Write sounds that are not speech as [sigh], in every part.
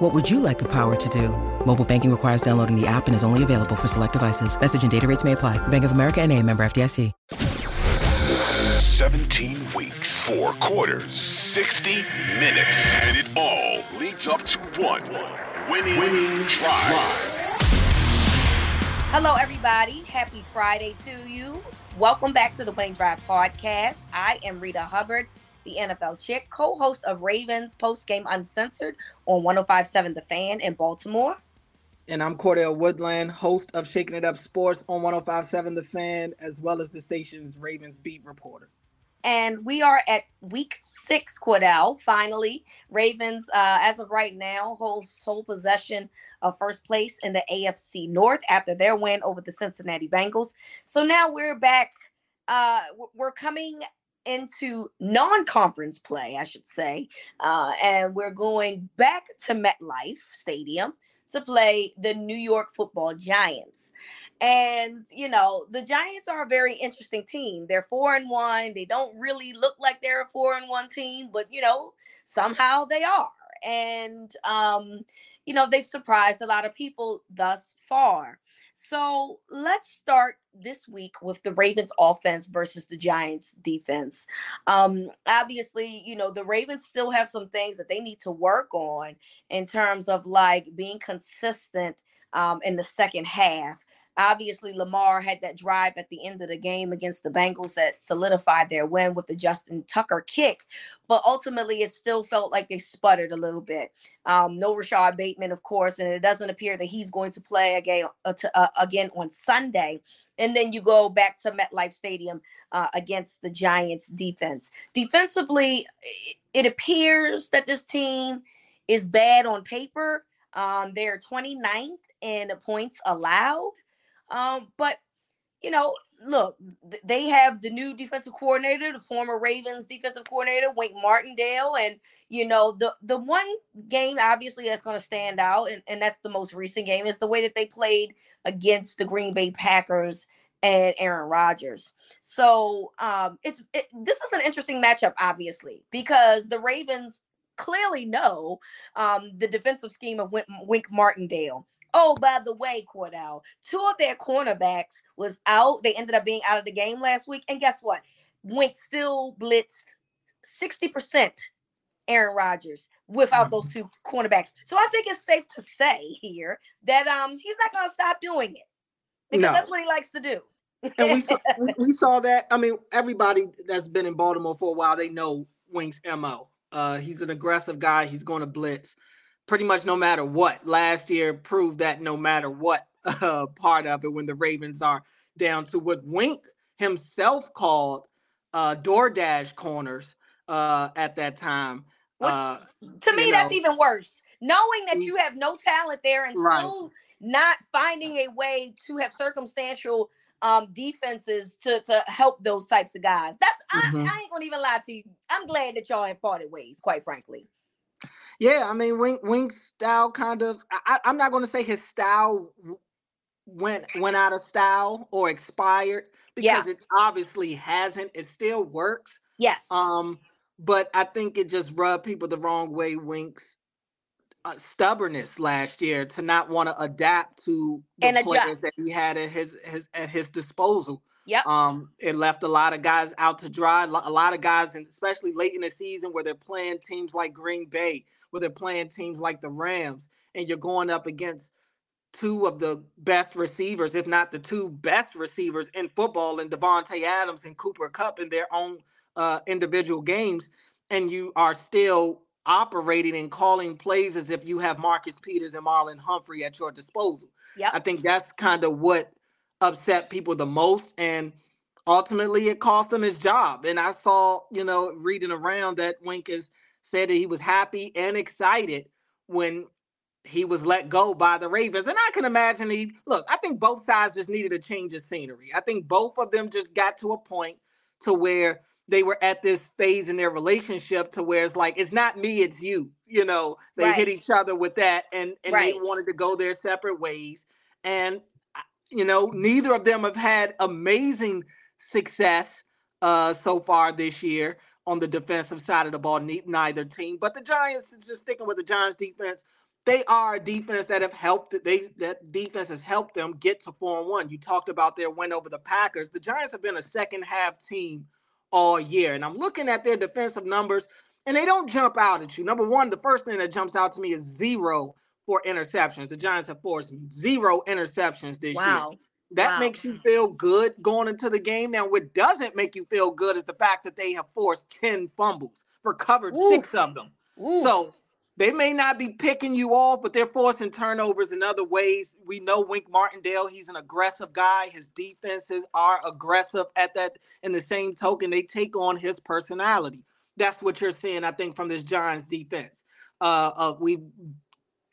What would you like the power to do? Mobile banking requires downloading the app and is only available for select devices. Message and data rates may apply. Bank of America and a member FDIC. 17 weeks, four quarters, 60 minutes, and it all leads up to one winning, winning drive. Hello, everybody. Happy Friday to you. Welcome back to the Winning Drive podcast. I am Reeta Hubbard, the NFL chick, co host of Ravens Post Game Uncensored on 1057 The Fan in Baltimore. And I'm Cordell Woodland, host of Shaking It Up Sports on 1057 The Fan, as well as the station's Ravens beat reporter. And we are at week six, Cordell. Finally, Ravens, uh, as of right now, hold sole possession of first place in the AFC North after their win over the Cincinnati Bengals. So now we're back. Uh, we're coming into non-conference play, I should say, uh, and we're going back to MetLife Stadium to play the New York Football Giants. And you know, the Giants are a very interesting team. They're four and one. They don't really look like they're a four and one team, but you know, somehow they are. And um, you know, they've surprised a lot of people thus far. So let's start this week with the Ravens offense versus the Giants defense. Um, obviously, you know, the Ravens still have some things that they need to work on in terms of like being consistent um, in the second half. Obviously, Lamar had that drive at the end of the game against the Bengals that solidified their win with the Justin Tucker kick. But ultimately, it still felt like they sputtered a little bit. Um, no Rashod Bateman, of course, and it doesn't appear that he's going to play again, uh, to, uh, again on Sunday. And then you go back to MetLife Stadium uh, against the Giants defense. Defensively, it appears that this team is bad on paper. Um, they're 29th in points allowed. Um, but you know, look, they have the new defensive coordinator, the former Ravens defensive coordinator, Wink Martindale, and you know, the the one game obviously that's going to stand out, and, and that's the most recent game, is the way that they played against the Green Bay Packers and Aaron Rodgers. So um, it's it, this is an interesting matchup, obviously, because the Ravens clearly know um, the defensive scheme of Wink, Wink Martindale. Oh, by the way, Cordell, two of their cornerbacks was out. They ended up being out of the game last week. And guess what? Wink still blitzed 60% Aaron Rodgers without mm-hmm. those two cornerbacks. So I think it's safe to say here that um he's not gonna stop doing it. Because no. that's what he likes to do. and we saw, [laughs] we saw that. I mean, everybody that's been in Baltimore for a while, they know Wink's MO. Uh, he's an aggressive guy. He's going to blitz pretty much no matter what. Last year proved that no matter what [laughs] uh, part of it when the Ravens are down to what Wink himself called uh, DoorDash corners uh, at that time. Which, uh, to me, know, that's even worse. Knowing that you have no talent there and right. still not finding a way to have circumstantial um defenses to to help those types of guys. That's mm-hmm. I, I, ain't gonna even lie to you. I'm glad that y'all have parted ways, quite frankly. Yeah, I mean, Wink Wink's style kind of. I, am not going to say his style went went out of style or expired because yeah. it obviously hasn't. It still works. Yes. Um, but I think it just rubbed people the wrong way. Wink's uh, stubbornness last year to not want to adapt to the and players adjust. that he had at his, his at his disposal. Yep. Um, it left a lot of guys out to dry. A lot of guys, and especially late in the season, where they're playing teams like Green Bay, where they're playing teams like the Rams, and you're going up against two of the best receivers, if not the two best receivers in football, in Davante Adams and Cooper Kupp in their own uh, individual games, and you are still operating and calling plays as if you have Marcus Peters and Marlon Humphrey at your disposal. Yeah, I think that's kind of what upset people the most and ultimately it cost him his job and i saw you know reading around that wink has said that he was happy and excited when he was let go by the Ravens. And I can imagine he look, I think both sides just needed a change of scenery. I think both of them just got to a point to where they were at this phase in their relationship to where it's like it's not me, it's you. You know, they right. hit each other with that and and right. they wanted to go their separate ways. And you know, neither of them have had amazing success uh so far this year on the defensive side of the ball, neither team. But the Giants, just sticking with the Giants defense, they are a defense that have helped they that defense has helped them get to four and one. You talked about their win over the Packers. The Giants have been a second half team all year. And I'm looking at their defensive numbers, and they don't jump out at you. Number one, the first thing that jumps out to me is zero for interceptions. The Giants have forced zero interceptions this wow. year. That wow. makes you feel good going into the game. Now, what doesn't make you feel good is the fact that they have forced 10 fumbles, recovered Oof. six of them. Oof. So they may not be picking you off, but they're forcing turnovers in other ways. We know Wink Martindale, he's an aggressive guy. His defenses are aggressive at that. In the same token, they take on his personality. That's what you're seeing, I think, from this Giants defense. Uh, uh, we've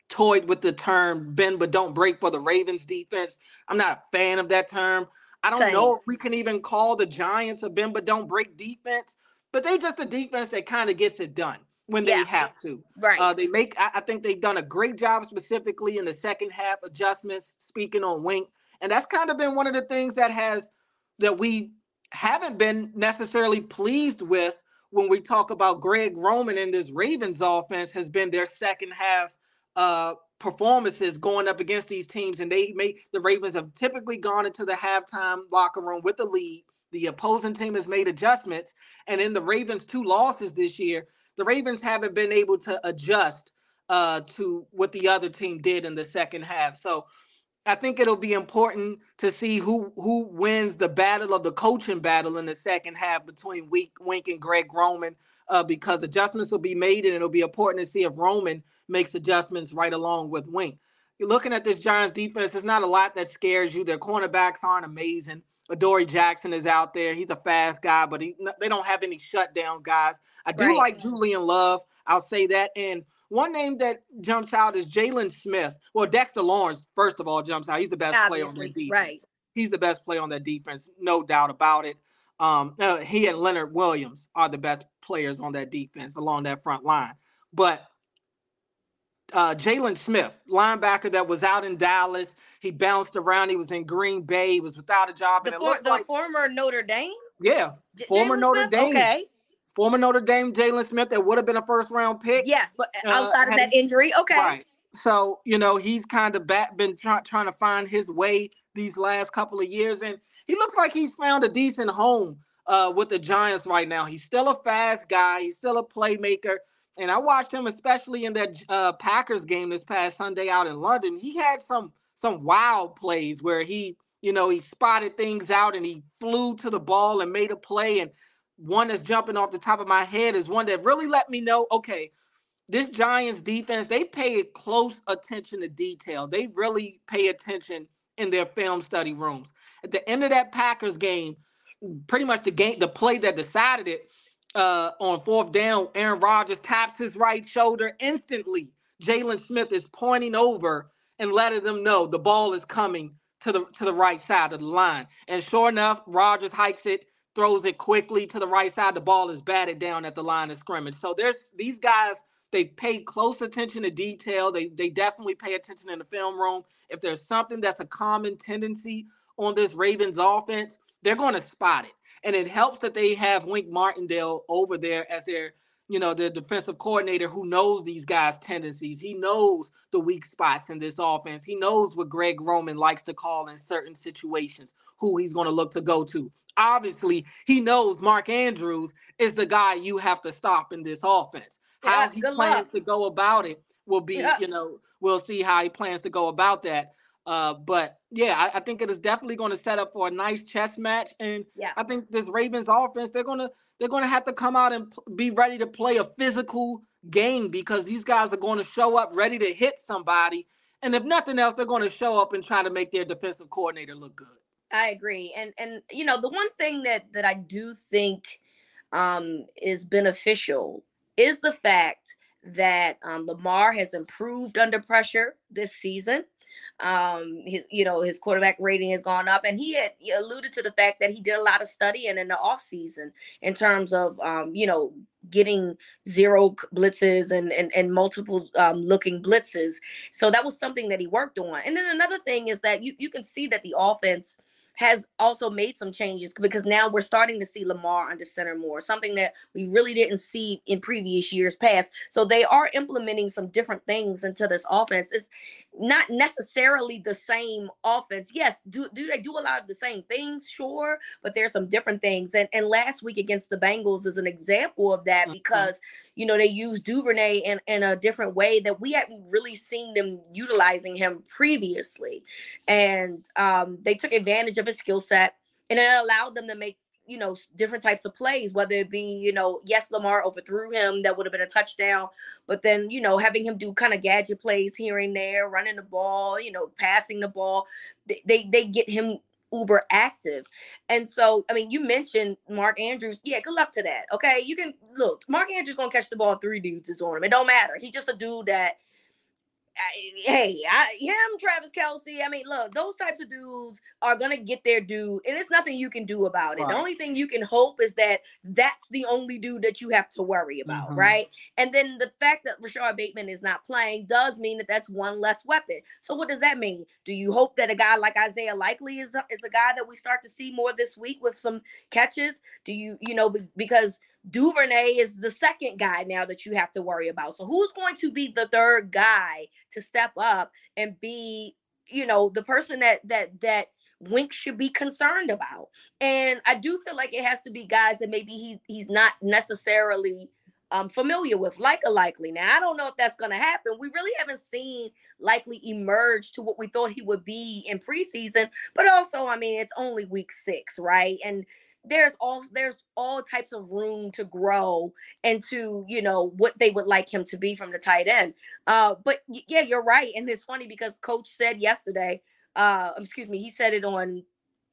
toyed with the term bend but don't break for the Ravens defense. I'm not a fan of that term. I don't Same. know if we can even call the Giants a bend but don't break defense, but they just a defense that kind of gets it done when yeah. they have to. Right. Uh, they make. I, I, think they've done a great job, specifically in the second half adjustments. Speaking on Wink, and that's kind of been one of the things that has that we haven't been necessarily pleased with when we talk about Greg Roman and this Ravens offense has been their second half uh, performances going up against these teams, and they make the Ravens have typically gone into the halftime locker room with the lead. The opposing team has made adjustments, and in the Ravens' two losses this year, the Ravens haven't been able to adjust uh, to what the other team did in the second half. So I think it'll be important to see who who wins the battle of the coaching battle in the second half between Wink, Wink and Greg Roman, uh, because adjustments will be made, and it'll be important to see if Roman makes adjustments right along with Wink. You're looking at this Giants defense. There's not a lot that scares you. Their cornerbacks aren't amazing. Adoree Jackson is out there. He's a fast guy, but he, they don't have any shutdown guys. I do right. like Julian Love. I'll say that. And one name that jumps out is Jaylon Smith. Well, Dexter Lawrence, first of all, jumps out. He's the best Obviously, player on that defense. Right. He's the best player on their defense, no doubt about it. Um, uh, he and Leonard Williams are the best players on that defense along that front line. But uh, Jaylon Smith, linebacker that was out in Dallas. He bounced around. He was in Green Bay. He was without a job. The, and for, the like, former Notre Dame? Yeah. J- former Jaylon Notre Smith? Dame. Okay. Former Notre Dame Jaylon Smith that would have been a first round pick. Yes, but uh, outside uh, of that injury, okay. Right. So, you know, he's kind of back, been try, trying to find his way these last couple of years. And he looks like he's found a decent home uh, with the Giants right now. He's still a fast guy. He's still a playmaker. And I watched him, especially in that uh, Packers game this past Sunday out in London. He had some some wild plays where he, you know, he spotted things out and he flew to the ball and made a play. And one that's jumping off the top of my head is one that really let me know, okay, this Giants defense, they pay close attention to detail. They really pay attention in their film study rooms. At the end of that Packers game, pretty much the game, the play that decided it, uh, on fourth down, Aaron Rodgers taps his right shoulder instantly. Jaylon Smith is pointing over and letting them know the ball is coming to the to the right side of the line. And sure enough, Rodgers hikes it, throws it quickly to the right side. The ball is batted down at the line of scrimmage. So there's these guys. They pay close attention to detail. They they definitely pay attention in the film room. If there's something that's a common tendency on this Ravens offense, they're going to spot it. And it helps that they have Wink Martindale over there as their, you know, their defensive coordinator who knows these guys' tendencies. He knows the weak spots in this offense. He knows what Greg Roman likes to call in certain situations, who he's going to look to go to. Obviously, he knows Mark Andrews is the guy you have to stop in this offense. Yeah, how he plans luck. to go about it will be, yeah. you know, we'll see how he plans to go about that. Uh, but yeah, I, I, think it is definitely going to set up for a nice chess match, and yeah. I think this Ravens offense they're gonna they're gonna have to come out and p- be ready to play a physical game because these guys are going to show up ready to hit somebody, and if nothing else, they're going to show up and try to make their defensive coordinator look good. I agree, and and you know the one thing that that I do think um, is beneficial is the fact that um, Lamar has improved under pressure this season. Um, his, you know, his quarterback rating has gone up, and he had he alluded to the fact that he did a lot of studying in the off season in terms of, um, you know, getting zero blitzes and and, and multiple um, looking blitzes. So that was something that he worked on. And then another thing is that you you can see that the offense has also made some changes because now we're starting to see Lamar under center more, something that we really didn't see in previous years past. So they are implementing some different things into this offense. It's not necessarily the same offense. Yes, do, do they do a lot of the same things? Sure, but there's some different things. And and last week against the Bengals is an example of that mm-hmm. because you know they used Duvernay in, in a different way that we hadn't really seen them utilizing him previously. And um, they took advantage of his skill set and it allowed them to make you know different types of plays whether it be you know yes lamar overthrew him that would have been a touchdown but then you know having him do kind of gadget plays here and there running the ball you know passing the ball they they, they get him uber active. And so i mean you mentioned mark andrews. Yeah good luck to that okay? You can look mark andrews gonna catch the ball three dudes is on him. It don't matter. He's just a dude that hey, I him, Travis Kelce. I mean, look, those types of dudes are gonna get their due, and it's nothing you can do about it. Right. The only thing you can hope is that that's the only dude that you have to worry about, mm-hmm. right? And then the fact that Rashod Bateman is not playing does mean that that's one less weapon. So what does that mean? Do you hope that a guy like Isaiah Likely is a, is a guy that we start to see more this week with some catches? Do you you know because Duvernay is the second guy now that you have to worry about. So who's going to be the third guy to step up and be, you know, the person that that that Wink should be concerned about? And I do feel like it has to be guys that maybe he he's not necessarily um, familiar with, like a likely. Now, I don't know if that's going to happen. We really haven't seen likely emerge to what we thought he would be in preseason, but also, I mean, it's only week six, right? And there's all there's all types of room to grow into you know what they would like him to be from the tight end uh but yeah you're right and it's funny because coach said yesterday uh excuse me he said it on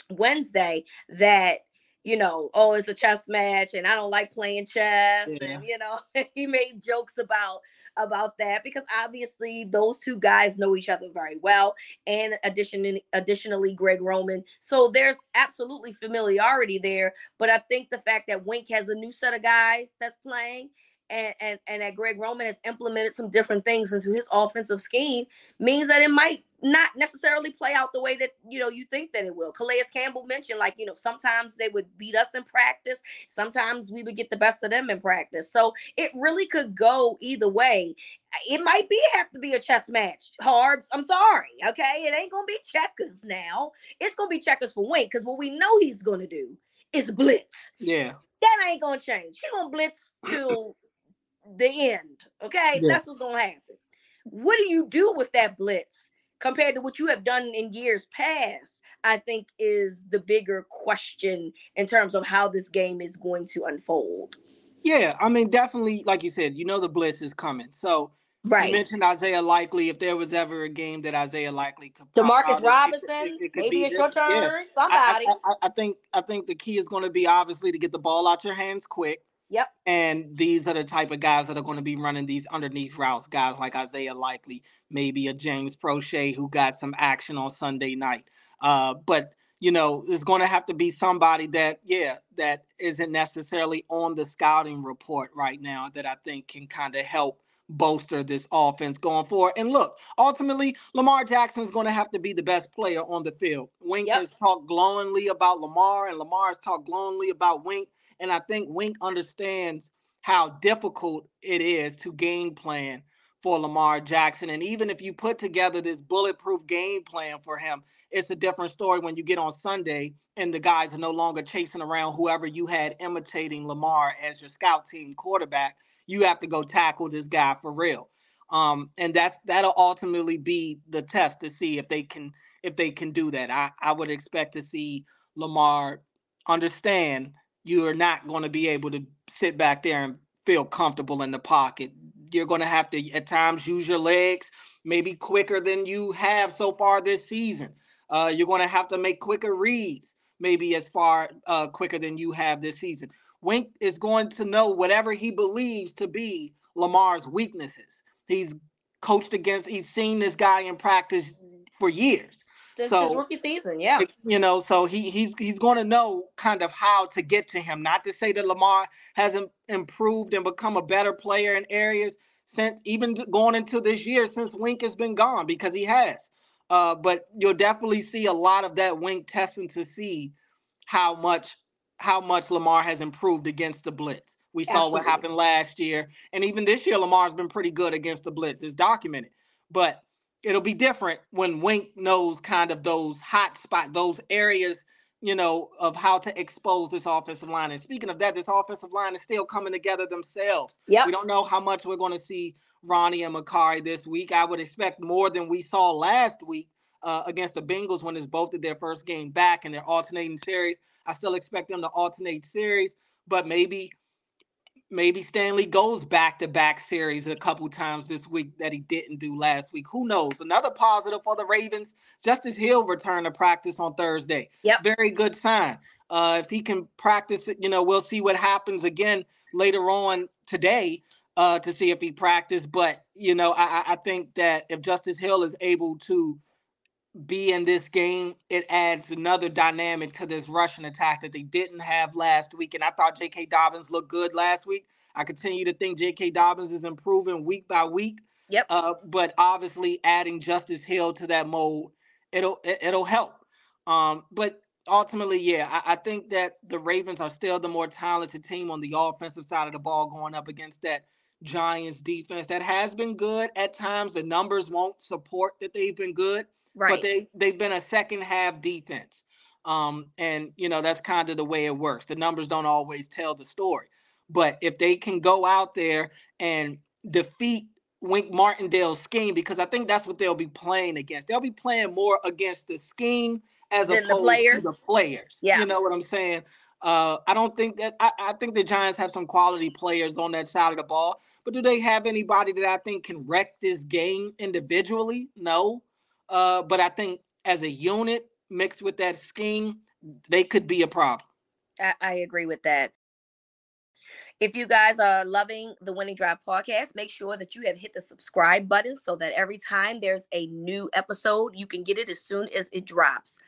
wednesday that you know oh it's a chess match and i don't like playing chess yeah. and you know [laughs] he made jokes about about that because obviously those two guys know each other very well. And additionally, additionally, Greg Roman. So there's absolutely familiarity there. But I think the fact that Wink has a new set of guys that's playing and, and, and that Greg Roman has implemented some different things into his offensive scheme means that it might not necessarily play out the way that you know you think that it will. Calais Campbell mentioned like you know sometimes they would beat us in practice, sometimes we would get the best of them in practice. So it really could go either way. It might be have to be a chess match. Harbs, I'm sorry, okay, it ain't gonna be checkers now. It's gonna be checkers for Wink because what we know he's gonna do is blitz. Yeah, that ain't gonna change. He's gonna blitz till the end. Okay, yeah. that's what's gonna happen. What do you do with that blitz? compared to what you have done in years past, I think is the bigger question in terms of how this game is going to unfold. Yeah, I mean, definitely, like you said, you know the blitz is coming. So right. you mentioned Isaiah Likely. If there was ever a game that Isaiah Likely could Demarcus Robinson, it, it, it maybe it's your turn. Yeah. Somebody. I, I, I, think I think the key is going to be obviously to get the ball out your hands quick. Yep. And these are the type of guys that are going to be running these underneath routes. Guys like Isaiah Likely, maybe a James Proche who got some action on Sunday night. Uh, but you know, it's going to have to be somebody that, yeah, that isn't necessarily on the scouting report right now that I think can kind of help bolster this offense going forward. And look, ultimately, Lamar Jackson is going to have to be the best player on the field. Wink yep. has talked glowingly about Lamar, and Lamar has talked glowingly about Wink. And I think Wink understands how difficult it is to game plan for Lamar Jackson. And even if you put together this bulletproof game plan for him, it's a different story when you get on Sunday and the guys are no longer chasing around whoever you had imitating Lamar as your scout team quarterback. You have to go tackle this guy for real. Um, and that's that'll ultimately be the test to see if they can if they can do that. I, I would expect to see Lamar understand you are not going to be able to sit back there and feel comfortable in the pocket. You're going to have to at times use your legs, maybe quicker than you have so far this season. Uh, you're going to have to make quicker reads maybe as far uh, quicker than you have this season. Wink is going to know whatever he believes to be Lamar's weaknesses. He's coached against, he's seen this guy in practice for years. This so, his rookie season, yeah. You know, so he he's he's going to know kind of how to get to him. Not to say that Lamar hasn't improved and become a better player in areas since even going into this year since Wink has been gone because he has. Uh, but you'll definitely see a lot of that Wink testing to see how much how much Lamar has improved against the blitz. We saw Absolutely. what happened last year, and even this year, Lamar's been pretty good against the blitz. It's documented, but it'll be different when Wink knows kind of those hot spot, those areas, you know, of how to expose this offensive line. And speaking of that, this offensive line is still coming together themselves. Yeah, we don't know how much we're going to see Ronnie and Mekari this week. I would expect more than we saw last week uh, against the Bengals when it's both of their first game back and they're alternating series. I still expect them to alternate series, but maybe maybe Stanley goes back to back series a couple times this week that he didn't do last week. Who knows? Another positive for the Ravens. Justice Hill returned to practice on Thursday. Yep. Very good sign. Uh, if he can practice it, you know, we'll see what happens again later on today uh, to see if he practiced. But, you know, I, I think that if Justice Hill is able to be in this game, it adds another dynamic to this rushing attack that they didn't have last week. And I thought J.K. Dobbins looked good last week. I continue to think J.K. Dobbins is improving week by week. Yep. Uh, but obviously, adding Justice Hill to that mold, it'll it, will help. Um, but ultimately, yeah, I, I think that the Ravens are still the more talented team on the offensive side of the ball, going up against that Giants defense that has been good at times. The numbers won't support that they've been good Right. But they they've been a second half defense. Um, and you know, that's kind of the way it works. The numbers don't always tell the story. But if they can go out there and defeat Wink Martindale's scheme, because I think that's what they'll be playing against. They'll be playing more against the scheme as opposed the players. to the players. Yeah. You know what I'm saying? Uh, I don't think that I, I think the Giants have some quality players on that side of the ball, but do they have anybody that I think can wreck this game individually? No. Uh, but I think as a unit mixed with that scheme, they could be a problem. I, I agree with that. If you guys are loving the Winning Drive podcast, make sure that you have hit the subscribe button so that every time there's a new episode, you can get it as soon as it drops.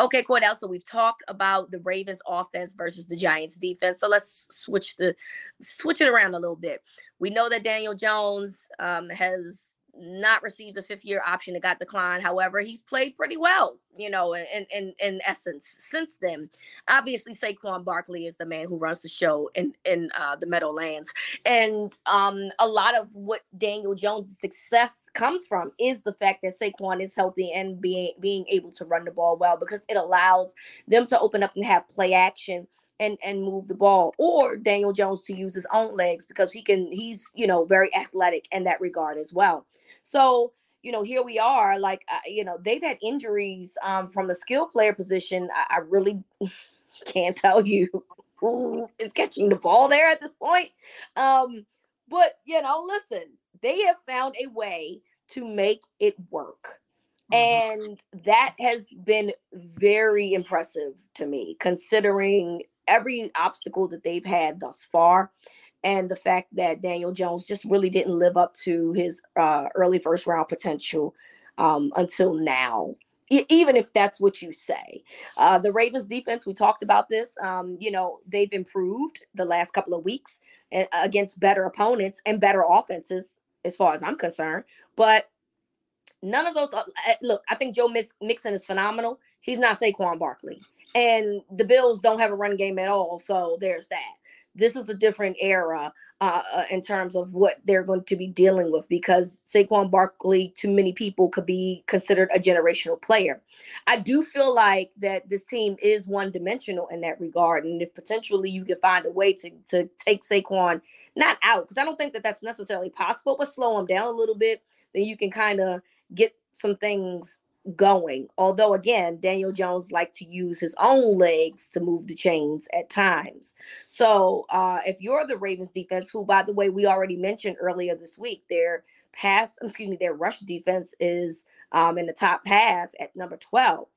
Okay, Cordell. So we've talked about the Ravens offense versus the Giants defense. So let's switch the switch it around a little bit. We know that Daniel Jones um, has not received a fifth year option. It got declined. However, he's played pretty well, you know, in, in, in essence since then. Obviously, Saquon Barkley is the man who runs the show in, in uh, the Meadowlands. And um, a lot of what Daniel Jones' success comes from is the fact that Saquon is healthy and being, being able to run the ball well because it allows them to open up and have play action and and move the ball or Daniel Jones to use his own legs because he can he's you know very athletic in that regard as well. So, you know, here we are. Like, uh, you know, they've had injuries um, from the skill player position. I, I really [laughs] can't tell you [laughs] who is catching the ball there at this point. Um, but you know, listen, they have found a way to make it work. Mm-hmm. And that has been very impressive to me, considering every obstacle that they've had thus far and the fact that Daniel Jones just really didn't live up to his uh, early first round potential um, until now. E- even if that's what you say, uh, the Ravens defense, we talked about this. Um, you know, they've improved the last couple of weeks and, uh, against better opponents and better offenses, as far as I'm concerned. But none of those. Uh, eh, look, I think Joe Mixon is phenomenal. He's not Saquon Barkley, and the Bills don't have a run game at all. So there's that this is a different era uh, uh, in terms of what they're going to be dealing with because Saquon Barkley, to many people, could be considered a generational player. I do feel like that this team is one dimensional in that regard. And if potentially you could find a way to, to take Saquon not out, because I don't think that that's necessarily possible, but slow him down a little bit, then you can kind of get some things going. Although, again, Daniel Jones liked to use his own legs to move the chains at times. So, uh, if you're the Ravens defense, who, by the way, we already mentioned earlier this week, their pass, excuse me, their rush defense is um, in the top half at number 12.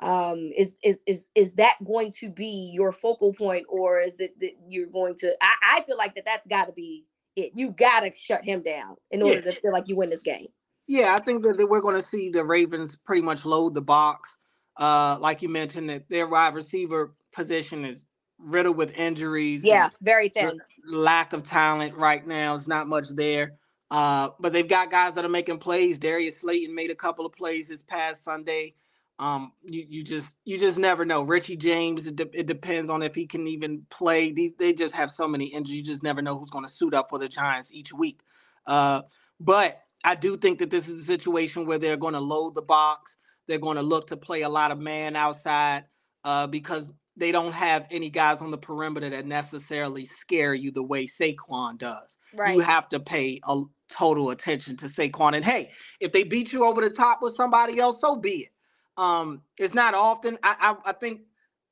um is is is is that going to be your focal point or is it that you're going to i, I feel like that that's got to be it you got to shut him down in order yeah. to feel like you win this game yeah i think that, we're going to see the ravens pretty much load the box uh like you mentioned that their wide receiver position is riddled with injuries yeah very thin lack of talent right now is not much there uh but they've got guys that are making plays darius slayton made a couple of plays this past sunday um, you you just you just never know. Richie James, it, de- it depends on if he can even play. These they just have so many injuries. You just never know who's going to suit up for the Giants each week. Uh, but I do think that this is a situation where they're going to load the box. They're going to look to play a lot of man outside uh, because they don't have any guys on the perimeter that necessarily scare you the way Saquon does. Right. You have to pay a total attention to Saquon. And hey, if they beat you over the top with somebody else, so be it. Um, it's not often. I, I, I think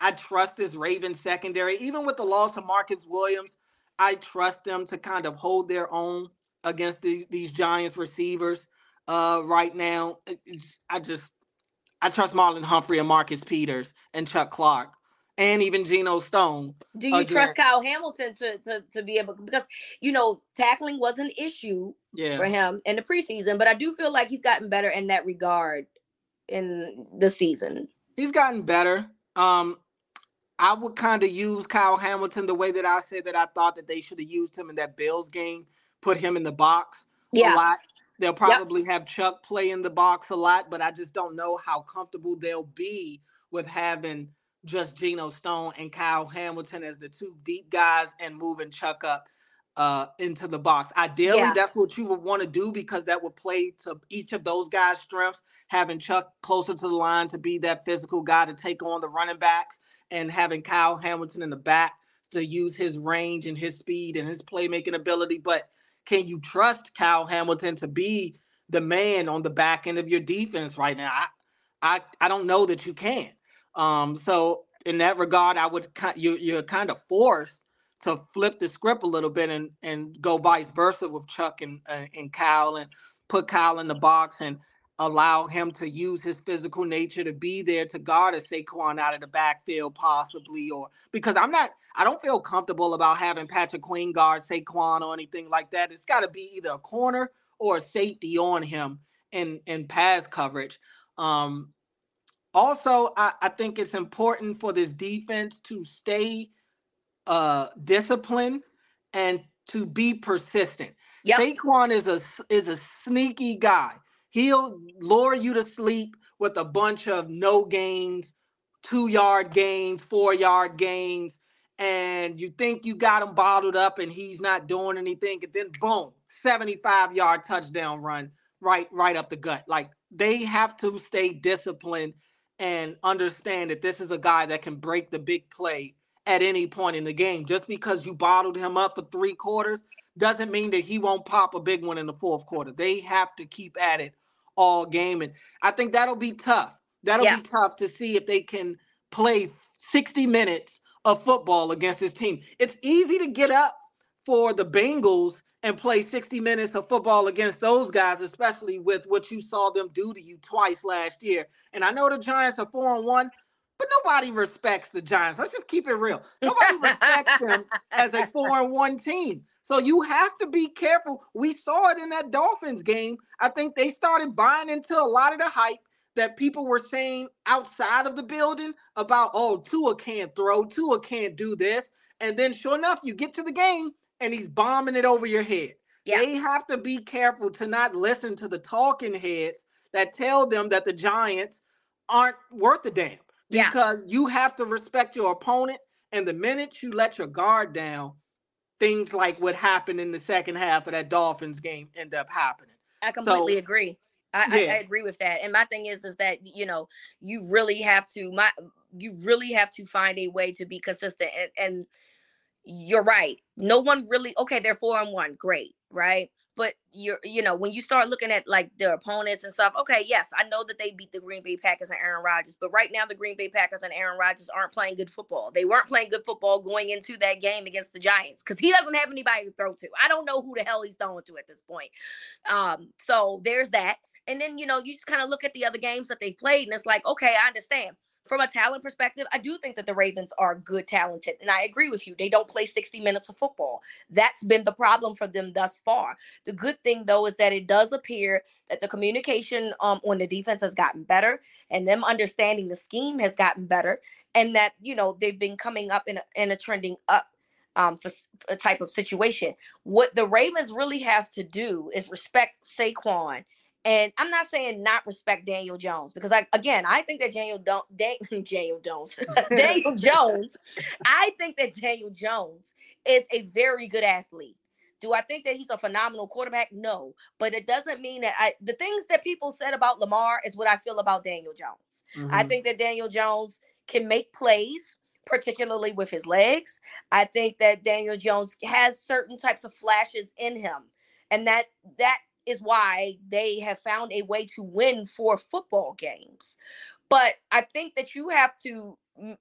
I trust this Ravens secondary, even with the loss of Marcus Williams. I trust them to kind of hold their own against these, these Giants receivers uh, right now. I just I trust Marlon Humphrey and Marcus Peters and Chuck Clark and even Geno Stone. Do you again. trust Kyle Hamilton to, to to be able because you know tackling was an issue yeah. for him in the preseason, but I do feel like he's gotten better in that regard in the season. He's gotten better. Um, I would kind of use Kyle Hamilton the way that I said that I thought that they should have used him in that Bills game, put him in the box yeah. a lot. They'll probably yep. have Chuck play in the box a lot, but I just don't know how comfortable they'll be with having just Geno Stone and Kyle Hamilton as the two deep guys and moving Chuck up uh, into the box. Ideally, yeah. that's what you would want to do because that would play to each of those guys' strengths. Having Chuck closer to the line to be that physical guy to take on the running backs, and having Kyle Hamilton in the back to use his range and his speed and his playmaking ability. But can you trust Kyle Hamilton to be the man on the back end of your defense right now? I I, I don't know that you can. Um, so in that regard, I would you you're kind of forced to flip the script a little bit and and go vice versa with Chuck and uh, and Kyle and put Kyle in the box and allow him to use his physical nature to be there to guard a Saquon out of the backfield possibly or because I'm not I don't feel comfortable about having Patrick Queen guard Saquon or anything like that. It's got to be either a corner or a safety on him in in pass coverage. Um also I, I think it's important for this defense to stay uh, discipline and to be persistent. Yep. Saquon is a is a sneaky guy. He'll lure you to sleep with a bunch of no gains, two yard gains, four yard gains, and you think you got him bottled up and he's not doing anything, and then boom, 75 yard touchdown run right right up the gut. Like they have to stay disciplined and understand that this is a guy that can break the big play at any point in the game. Just because you bottled him up for three quarters doesn't mean that he won't pop a big one in the fourth quarter. They have to keep at it all game. And I think that'll be tough. That'll yeah. be tough to see if they can play 60 minutes of football against this team. It's easy to get up for the Bengals and play 60 minutes of football against those guys, especially with what you saw them do to you twice last year. And I know the Giants are four and one, but nobody respects the Giants. Let's just keep it real. Nobody respects them as a [laughs] four and one team. So you have to be careful. We saw it in that Dolphins game. I think they started buying into a lot of the hype that people were saying outside of the building about, oh, Tua can't throw, Tua can't do this. And then sure enough, you get to the game and he's bombing it over your head. Yeah. They have to be careful to not listen to the talking heads that tell them that the Giants aren't worth a damn because yeah. you have to respect your opponent. And the minute you let your guard down, things like what happened in the second half of that Dolphins game end up happening. I completely so, agree. I, yeah. I, I, agree with that. And my thing is, is that you know, you really have to my you really have to find a way to be consistent. And, and you're right. No one really okay, they're four and one. Great right? But you're, you know, when you start looking at like their opponents and stuff, okay, yes, I know that they beat the Green Bay Packers and Aaron Rodgers, but right now the Green Bay Packers and Aaron Rodgers aren't playing good football. They weren't playing good football going into that game against the Giants because he doesn't have anybody to throw to. I don't know who the hell he's throwing to at this point. Um, so there's that. And then, you know, you just kind of look at the other games that they've played, and it's like, okay, I understand. From a talent perspective, I do think that the Ravens are good talented. And I agree with you. They don't play 60 minutes of football. That's been the problem for them thus far. The good thing, though, is that it does appear that the communication um, on the defense has gotten better and them understanding the scheme has gotten better. And that, you know, they've been coming up in a, in a trending up um, for a type of situation. What the Ravens really have to do is respect Saquon and I'm not saying not respect Daniel Jones because I again I think that Daniel don't [laughs] Daniel Jones [laughs] Daniel Jones I think that Daniel Jones is a very good athlete. Do I think that he's a phenomenal quarterback? No, but it doesn't mean that I the things that people said about Lamar is what I feel about Daniel Jones. Mm-hmm. I think that Daniel Jones can make plays particularly with his legs. I think that Daniel Jones has certain types of flashes in him and that that is why they have found a way to win four football games. But I think that you have to m-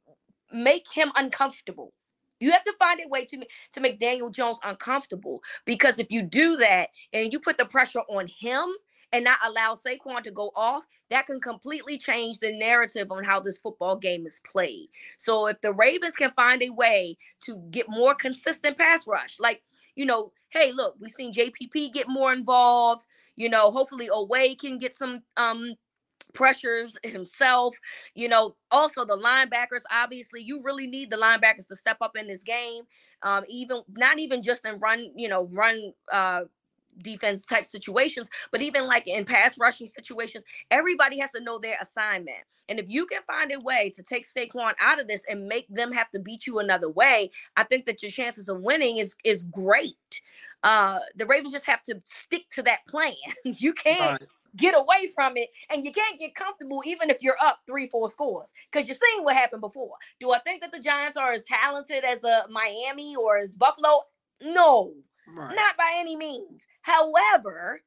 make him uncomfortable. You have to find a way to to make Daniel Jones uncomfortable because if you do that and you put the pressure on him and not allow Saquon to go off, that can completely change the narrative on how this football game is played. So if the Ravens can find a way to get more consistent pass rush, like you know, hey, look, we've seen JPP get more involved. You know, hopefully Oweh can get some um pressures himself. You know, also the linebackers. Obviously, you really need the linebackers to step up in this game. Um, even not even just in run, you know, run uh defense type situations, but even like in pass rushing situations, everybody has to know their assignment. And if you can find a way to take Saquon out of this and make them have to beat you another way, I think that your chances of winning is is great. Uh the Ravens just have to stick to that plan. [laughs] you can't right. get away from it and you can't get comfortable even if you're up three, four scores. Because you're seeing what happened before. Do I think that the Giants are as talented as a uh, Miami or as Buffalo? No. Right. Not by any means. However,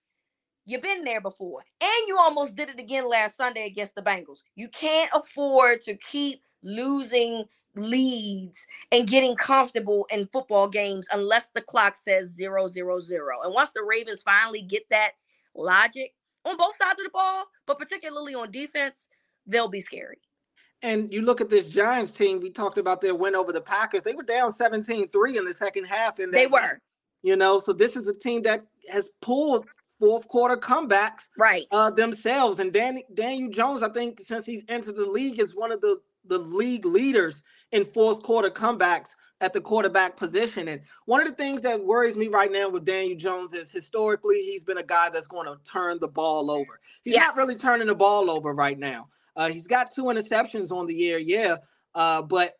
you've been there before and you almost did it again last Sunday against the Bengals. You can't afford to keep losing leads and getting comfortable in football games unless the clock says zero, zero, zero. And once the Ravens finally get that logic on both sides of the ball, but particularly on defense, they'll be scary. And you look at this Giants team, we talked about their win over the Packers. They were down 17 3 in the second half. And they were. You know, so this is a team that has pulled fourth quarter comebacks right uh, themselves. And Danny Daniel Jones, I think, since he's entered the league, is one of the the league leaders in fourth quarter comebacks at the quarterback position. And one of the things that worries me right now with Daniel Jones is historically he's been a guy that's going to turn the ball over. He's yes. not really turning the ball over right now. Uh, he's got two interceptions on the year, yeah, uh, but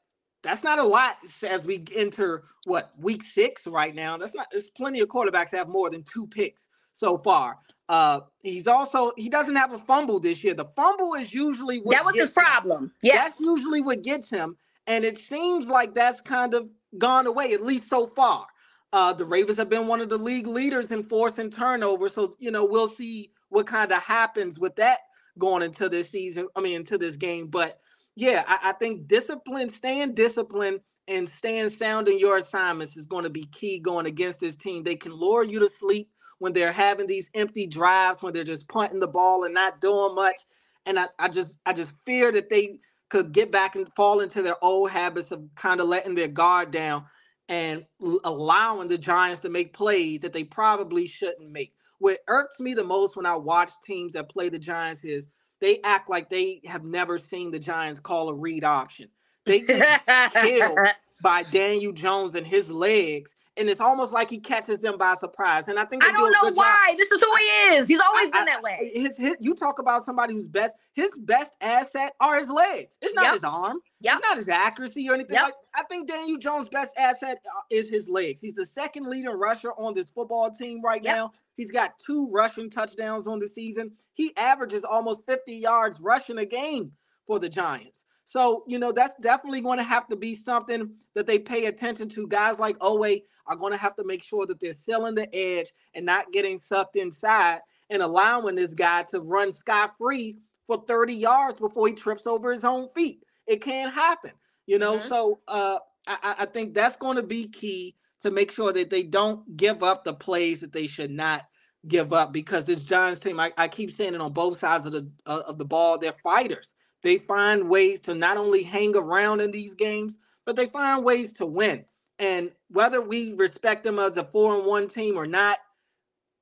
that's not a lot as we enter what week six right now. That's not. There's plenty of quarterbacks that have more than two picks so far. Uh, he's also he doesn't have a fumble this year. The fumble is usually what that was his problem. Him. Yeah, that's usually what gets him, and it seems like that's kind of gone away at least so far. Uh, the Ravens have been one of the league leaders in forcing turnover, so you know we'll see what kind of happens with that going into this season. I mean, into this game, but yeah, I, I think discipline, staying disciplined and staying sound in your assignments is going to be key going against this team. They can lure you to sleep when they're having these empty drives, when they're just punting the ball and not doing much. And I, I just I just fear that they could get back and fall into their old habits of kind of letting their guard down and allowing the Giants to make plays that they probably shouldn't make. What irks me the most when I watch teams that play the Giants is they act like they have never seen the Giants call a read option. They get killed [laughs] by Daniel Jones and his legs, and it's almost like he catches them by surprise. And I think I don't do know why. Job. This is who he is. He's always I, been I, that way. His, his, you talk about somebody who's best. His best asset are his legs. It's not yep. his arm. Yep. It's not his accuracy or anything. Yep. Like I think Daniel Jones' best asset uh, is his legs. He's the second leading rusher on this football team right yep. now. He's got two rushing touchdowns on the season. He averages almost 50 yards rushing a game for the Giants. So, you know, that's definitely going to have to be something that they pay attention to. Guys like Oweh are going to have to make sure that they're selling the edge and not getting sucked inside and allowing this guy to run sky free for 30 yards before he trips over his own feet. It can't happen, you know. Mm-hmm. So uh, I, I think that's going to be key to make sure that they don't give up the plays that they should not give up because this Giants team, I, I keep saying it on both sides of the uh, of the ball, they're fighters They find ways to not only hang around in these games, but they find ways to win. And whether we respect them as a four and one team or not,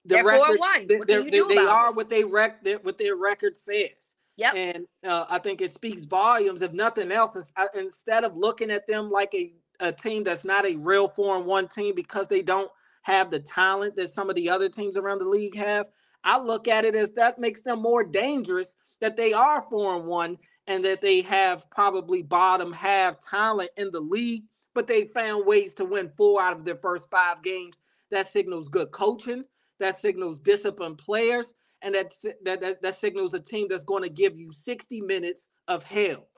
the they're record, four and one. They, they, they are what they rec what their record says. Yep. And uh, I think it speaks volumes, if nothing else, uh, instead of looking at them like a, a team that's not a real four and one team because they don't have the talent that some of the other teams around the league have. I look at it as that makes them more dangerous that they are four and one and that they have probably bottom half talent in the league, but they found ways to win four out of their first five games. That signals good coaching. That signals disciplined players and that, that, that, that signals a team that's going to give you 60 minutes of hell.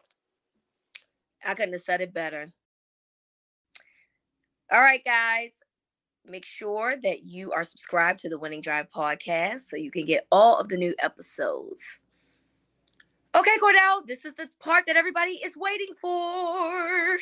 I couldn't have said it better. All right, guys. Make sure that you are subscribed to the Winning Drive podcast so you can get all of the new episodes. Okay, Cordell, this is the part that everybody is waiting for.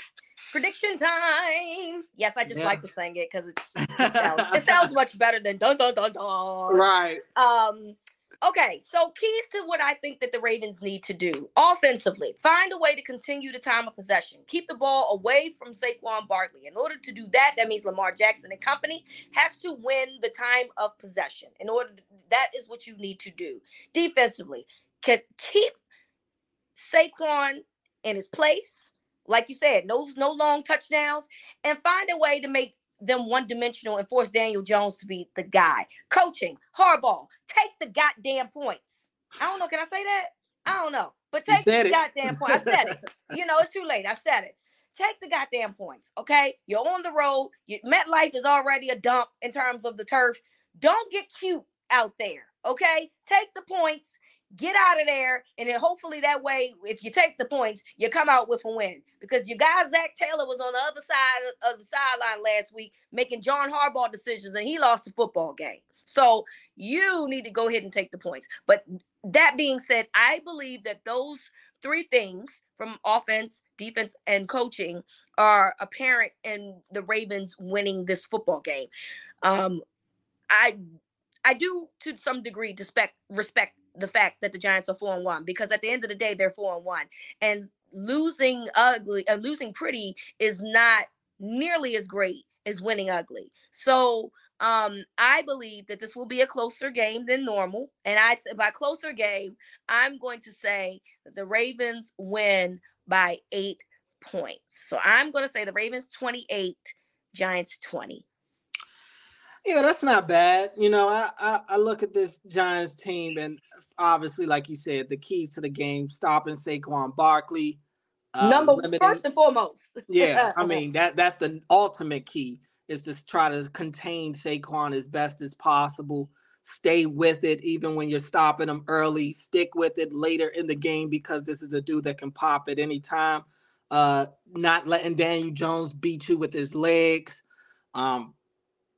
Prediction time. Yes, I just yeah. like to sing it because it's [laughs] it sounds much better than dun dun dun dun. Right. Um, Okay, so keys to what I think that the Ravens need to do offensively find a way to continue the time of possession, keep the ball away from Saquon Barkley. In order to do that, that means Lamar Jackson and company has to win the time of possession. In order, to, that is what you need to do defensively. Can keep Saquon in his place, like you said, no no long touchdowns, and find a way to make them one dimensional and force Daniel Jones to be the guy. Coaching, Harbaugh, take the goddamn points. I don't know. Can I say that? I don't know. But take the it. goddamn point. I said it. [laughs] You know, it's too late. I said it. Take the goddamn points. Okay. You're on the road. You, MetLife is already a dump in terms of the turf. Don't get cute out there. Okay. Take the points get out of there, and then hopefully that way, if you take the points, you come out with a win. Because your guy Zac Taylor was on the other side of the sideline last week making John Harbaugh decisions, and he lost the football game. So you need to go ahead and take the points. But that being said, I believe that those three things from offense, defense, and coaching are apparent in the Ravens winning this football game. Um, I I do to some degree respect respect the fact that the Giants are four and one because at the end of the day they're four and one, and losing ugly, uh, losing pretty is not nearly as great as winning ugly. So um, I believe that this will be a closer game than normal, and I by closer game, I'm going to say that the Ravens win by eight points. So I'm going to say the Ravens 28, Giants 20. Yeah, that's not bad. You know, I, I, I look at this Giants team, and obviously, like you said, the keys to the game: stopping Saquon Barkley. Uh, Number limiting, first and foremost. yeah, I [laughs] mean that that's the ultimate key is to try to contain Saquon as best as possible. Stay with it, even when you're stopping him early. Stick with it later in the game because this is a dude that can pop at any time. Uh, not letting Daniel Jones beat you with his legs. Um,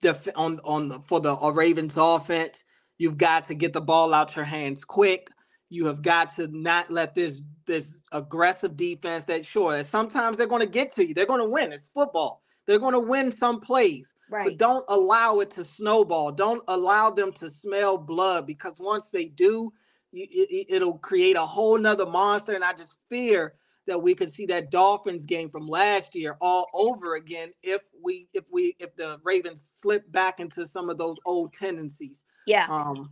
def- on on the, for the uh, Ravens offense. You've got to get the ball out your hands quick. You have got to not let this this aggressive defense that sure that sometimes they're going to get to you. They're going to win. It's football. They're going to win some plays. Right. But don't allow it to snowball. Don't allow them to smell blood because once they do, it, it'll create a whole nother monster. And I just fear that we could see that Dolphins game from last year all over again if we if we if the Ravens slip back into some of those old tendencies. Yeah. Um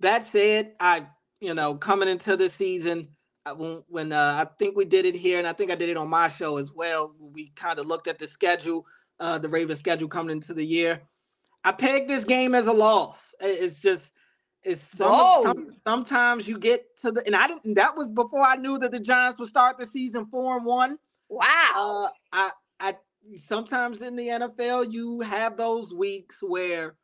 that said, I you know coming into the season when, when uh, I think we did it here and I think I did it on my show as well. We kind of looked at the schedule, uh the Ravens schedule coming into the year. I pegged this game as a loss. It's just is some, some, sometimes you get to the and I didn't that was before I knew that the Giants would start the season four and one. Wow. Uh, I I sometimes in the NFL you have those weeks where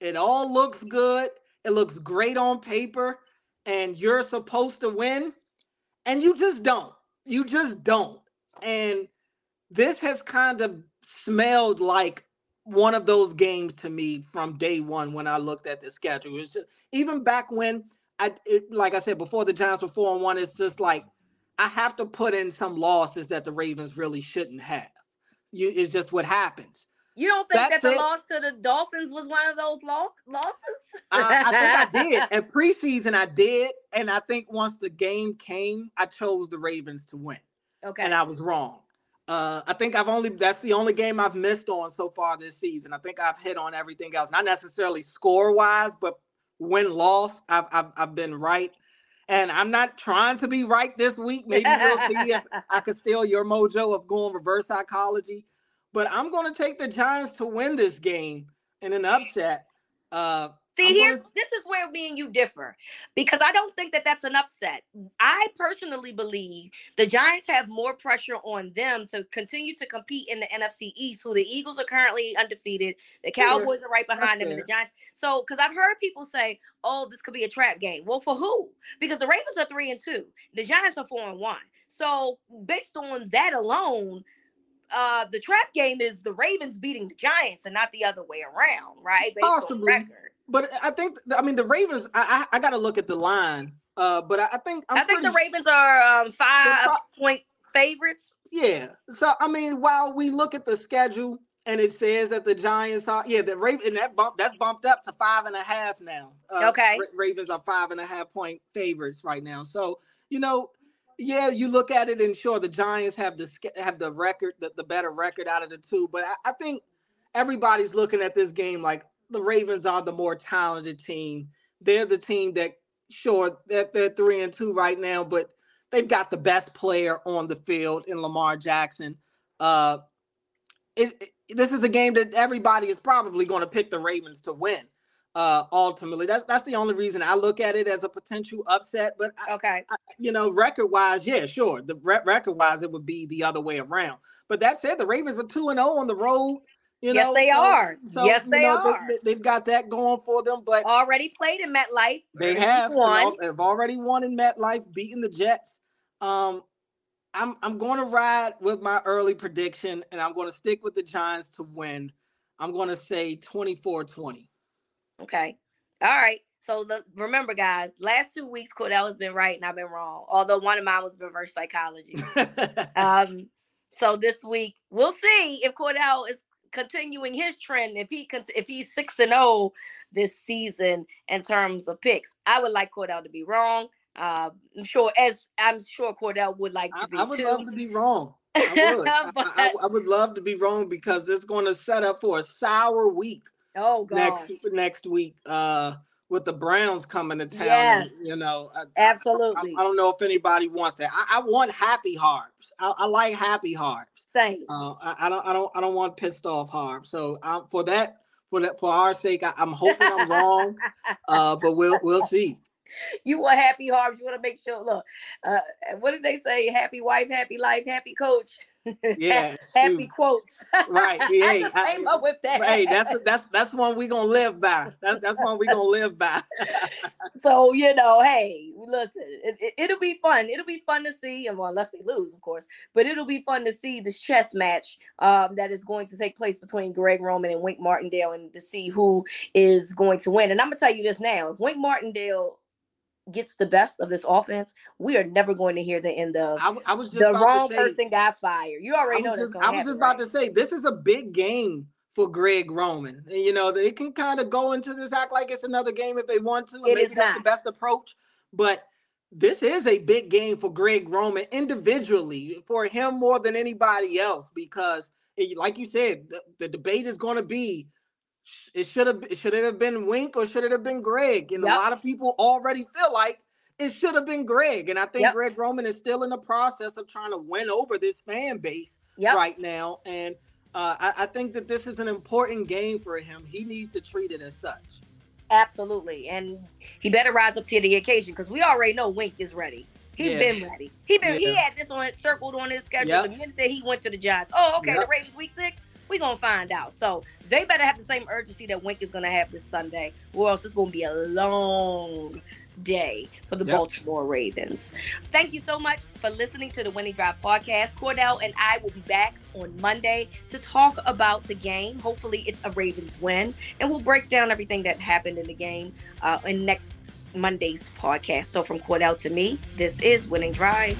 it all looks good, it looks great on paper, and you're supposed to win, and you just don't. You just don't. And this has kind of smelled like one of those games to me from day one when I looked at the schedule. It's just even back when I, it, like I said before, the Giants were four and one. It's just like I have to put in some losses that the Ravens really shouldn't have. You, it's just what happens. You don't think That's that the it. loss to the Dolphins was one of those loss, losses? I, I think I did. [laughs] At preseason, I did. And I think once the game came, I chose the Ravens to win. Okay. And I was wrong. Uh, I think I've only that's the only game I've missed on so far this season. I think I've hit on everything else, not necessarily score wise, but win loss. I've, I've I've been right, and I'm not trying to be right this week. Maybe we'll see if I can steal your mojo of going reverse psychology. But I'm going to take the Giants to win this game in an upset. Uh, See, here's gonna... this is where me and you differ because I don't think that that's an upset. I personally believe the Giants have more pressure on them to continue to compete in the NFC East, who the Eagles are currently undefeated, the Cowboys are right behind that's them, fair. and the Giants. So, because I've heard people say, "Oh, this could be a trap game." Well, for who? Because the Ravens are three and two, the Giants are four and one. So, based on that alone, uh the trap game is the Ravens beating the Giants and not the other way around, right? Based Possibly. But I think I mean the Ravens. I I, I got to look at the line. Uh, but I, I think I'm i think the Ravens are um five pro- point favorites. Yeah. So I mean, while we look at the schedule and it says that the Giants are yeah the Raven that bump that's bumped up to five and a half now. Uh, okay. Ravens are five and a half point favorites right now. So you know yeah, you look at it and sure the Giants have the have the record, the, the better record out of the two. But I, I, think everybody's looking at this game like the Ravens are the more talented team. They're the team that sure that they're, they're three and two right now, but they've got the best player on the field in Lamar Jackson. Uh, it, it, this is a game that everybody is probably going to pick the Ravens to win uh ultimately that's that's the only reason i look at it as a potential upset but I, okay I, you know record wise yeah sure the re- record wise it would be the other way around but that said the ravens are 2 and 0 on the road you yes know, they so, are so, yes they know, are they, have got that going for them but already played in metlife they have won. They've already won in metlife beating the jets um i'm i'm going to ride with my early prediction and i'm going to stick with the giants to win i'm going to say 24 20 Okay. All right. So the, remember, guys, last two weeks Cordell has been right and I've been wrong. Although one of mine was reverse psychology. [laughs] um, so this week we'll see if Cordell is continuing his trend. If he if he's six and zero oh this season in terms of picks, I would like Cordell to be wrong. Uh, I'm sure, as I'm sure Cordell would like to be. I would too. love to be wrong. [laughs] I would. but, I, I, I would love to be wrong because it's going to set up for a sour week Oh gosh. Next next week, uh, with the Browns coming to town. Yes. And, you know, absolutely. I, I, don't know if anybody wants that. I, I want happy Harbs. I, I like happy Harbs. Same. Uh, I, don't. I don't. I don't want pissed off Harbs. So um, for that, for that, for our sake, I, am hoping I'm wrong. [laughs] uh, but we'll we'll see. You want happy Harbs. You want to make sure. Look, uh, what did they say? Happy wife, happy life, happy coach. [laughs] Yeah, happy quotes. [laughs] Right. Yeah, I just came up with that. Hey, that's that's that's one we gonna live by. That's that's one we gonna live by. [laughs] so you know, hey, listen, it, will it, be fun. It'll be fun to see, and well, unless they lose, of course, but it'll be fun to see this chess match um, that is going to take place between Greg Roman and Wink Martindale, and to see who is going to win. And I'm gonna tell you this now: if Wink Martindale gets the best of this offense, we are never going to hear the end of. I, I was just the wrong say, person got fired. You already know I was just about right? to say this is a big game for Greg Roman. And, you know, they can kind of go into this act like it's another game if they want to, and it maybe that's not. the best approach. But this is a big game for Greg Roman individually, for him more than anybody else, because, it, like you said, the, the debate is going to be it should have should it have been Wink or should it have been Greg? And yep. a lot of people already feel like it should have been Greg. And I think yep. Greg Roman is still in the process of trying to win over this fan base yep. right now. And uh, I, I think that this is an important game for him. He needs to treat it as such. Absolutely. And he better rise up to the occasion because we already know Wink is ready. He's yeah. been ready. He been yeah. he had this on circled on his schedule yep. the minute that he went to the Giants. Oh, okay, yep. the Ravens week six. We're gonna find out. So they better have the same urgency that Wink is gonna have this Sunday, or else it's gonna be a long day for the yep. Baltimore Ravens. Thank you so much for listening to the Winning Drive podcast. Cordell and I will be back on Monday to talk about the game. Hopefully, it's a Ravens win, and we'll break down everything that happened in the game uh, in next Monday's podcast. So, from Cordell to me, this is Winning Drive.